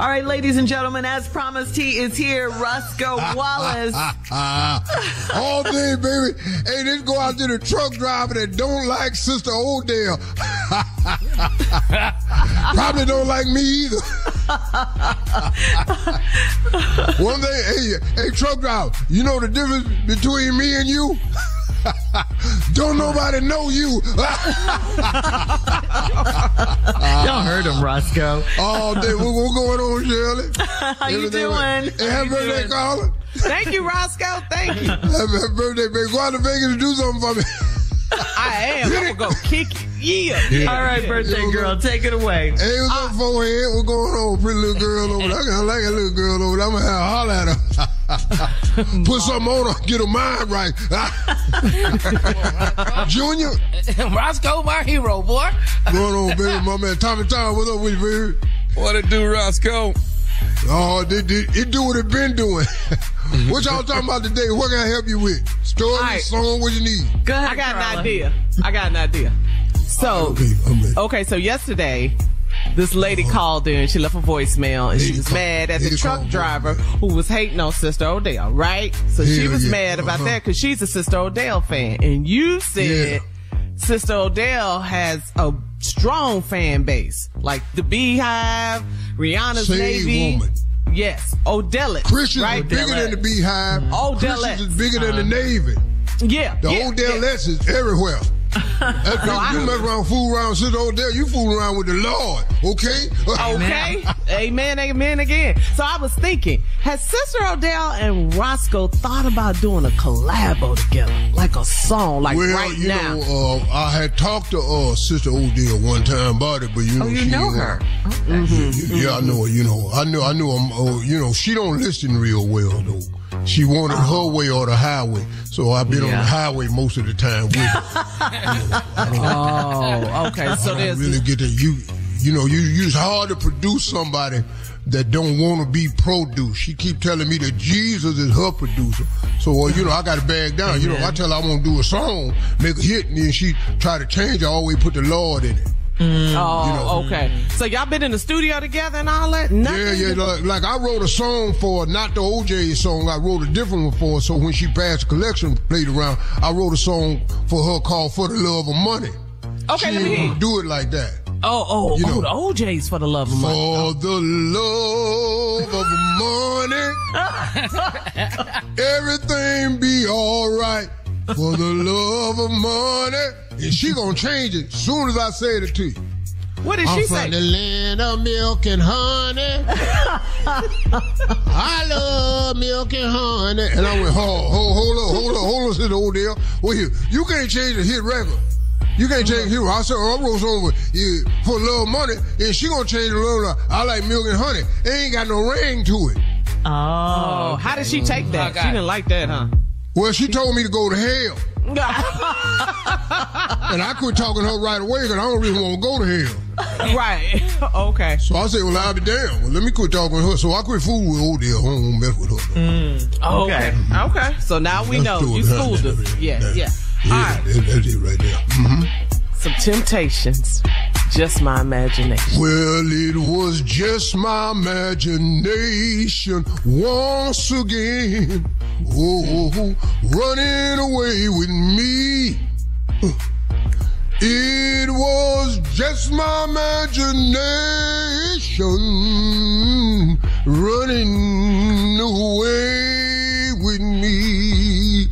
All right, ladies and gentlemen, as promised, he is here, Roscoe Wallace. Oh, All day, baby. Hey, let's go out to the truck driver that don't like Sister Odell. Probably don't like me either. One day, hey, hey, truck driver, you know the difference between me and you? Don't nobody know you. Y'all heard him, Roscoe. oh, day. What, what going on, Shirley? How you Everything doing? Hey, How happy birthday, doing? caller. Thank you, Roscoe. Thank you. Happy, happy birthday, baby. Go out to Vegas and do something for me. I am. I'm gonna go kick you. Yeah. All right, birthday girl, take it away. Hey, what's up, ah. forehead? What's going on, pretty little girl over there? I like a little girl over there. I'm gonna holler at her. Put something on her, get her mind right. Junior, Roscoe, my hero, boy. going on, baby? My man Tommy Tom, what's up with you, baby? What it do, Roscoe? Oh, it, it, it do what it been doing. what y'all talking about today? What can I help you with? Story, right. song, what you need? Go ahead, I got an idea. I got an idea. So, Okay, okay, so yesterday, this lady called in. She left a voicemail, and she was mad at the truck driver who was hating on Sister Odell, right? So she was yeah. mad about Uh-huh. that because she's a Sister Odell fan, and you said Sister Odell has a strong fan base, like the Beehive, Rihanna's Save Navy. woman. Yes, Odellets, Christians right? are bigger than the Beehive. Odellets. Christians is bigger than the Navy. Yeah, The yeah, Odellets is everywhere. That's So I- you mess around, fool around, sit Odell. You fool around with the Lord, okay? Okay. Amen. Amen again. So I was thinking, has Sister Odell and Roscoe thought about doing a collabo together? Like a song, like well, right you now? know, uh, I had talked to uh, Sister Odell one time about it, but you know, oh, you she, know uh, her. Yeah, yeah, I know her. You know, I know, I know. Um, uh, you know, she don't listen real well though. She wanted her way or the highway, so I've been on Oh. The highway most of the time with her. You know, Oh, okay. So I don't really get that. You, you know, you, you it's hard to produce somebody that don't want to be produced. She keep telling me that Jesus is her producer. So, uh, you know, I got to bag down. You know, I tell her I want to do a song, make a hit, and then she try to change. I always put the Lord in it. Mm-hmm. oh, you know. okay. So y'all been in the studio together and all that? Nothing? Yeah, yeah. Like, like I wrote a song for not the OJ song. I wrote a different one for her. So when she passed the collection played around, I wrote a song for her called "For the Love of Money." Okay, she let me hear. do it like that. Oh, oh, You oh, know. the O'Jays for the love of money. For oh. the love of money, everything be alright. For the love of money. And she gonna change it as soon as I say it to you. What did I'm she from say? the land of milk and honey. I love milk and honey. And I went, hold, hold, hold up, hold up, hold up, said Odell. Well, here, you can't change the hit record. You can't change hit. I said, oh, I wrote something with, yeah, for love money, and she gonna change the love. I like milk and honey. It ain't got no ring to it. Oh, how did she take that? Okay. She didn't like that, huh? Well, she told me to go to hell. And I quit talking to her right away because I don't really want to go to hell. right. okay. So I said, well, I'll be damned. Well, let me quit talking to her. So I quit fooling with Odell. I don't want to mess with her. Okay. Okay. So now we Let's know you schooled us. Yeah. Yeah. All Yeah, right. that- that's it right there. hmm Some temptations. Just my imagination. Well, it was just my imagination once again. Oh, running away with me. Uh. It was just my imagination running away with me.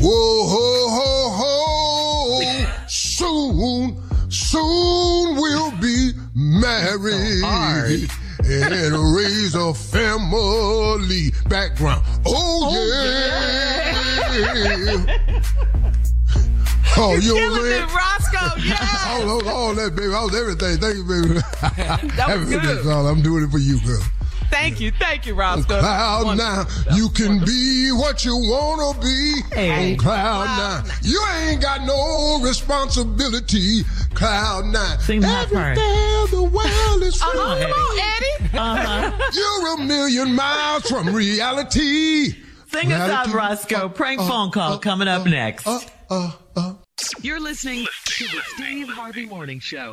Whoa, ho, ho, ho. Soon, soon we'll be married and raise a family background. Oh, oh yeah. Oh, you know what I'm Killing it, Roscoe. Yeah. All, all, all that, baby. All everything. Thank you, baby. That was good. Song. I'm doing it for you, girl. Thank you. Thank you, Roscoe. Cloud Wonderful. nine, you can be what you wanna be Hey. on cloud nine. You ain't got no responsibility. Cloud nine. Sing that. Everywhere the world is free. Uh-huh. Come on, Eddie. Uh-huh. You're a million miles from reality. Sing us out, Reality. Roscoe. Prank phone call coming up next. Uh, uh, uh. You're listening to the Steve Harvey Morning Show.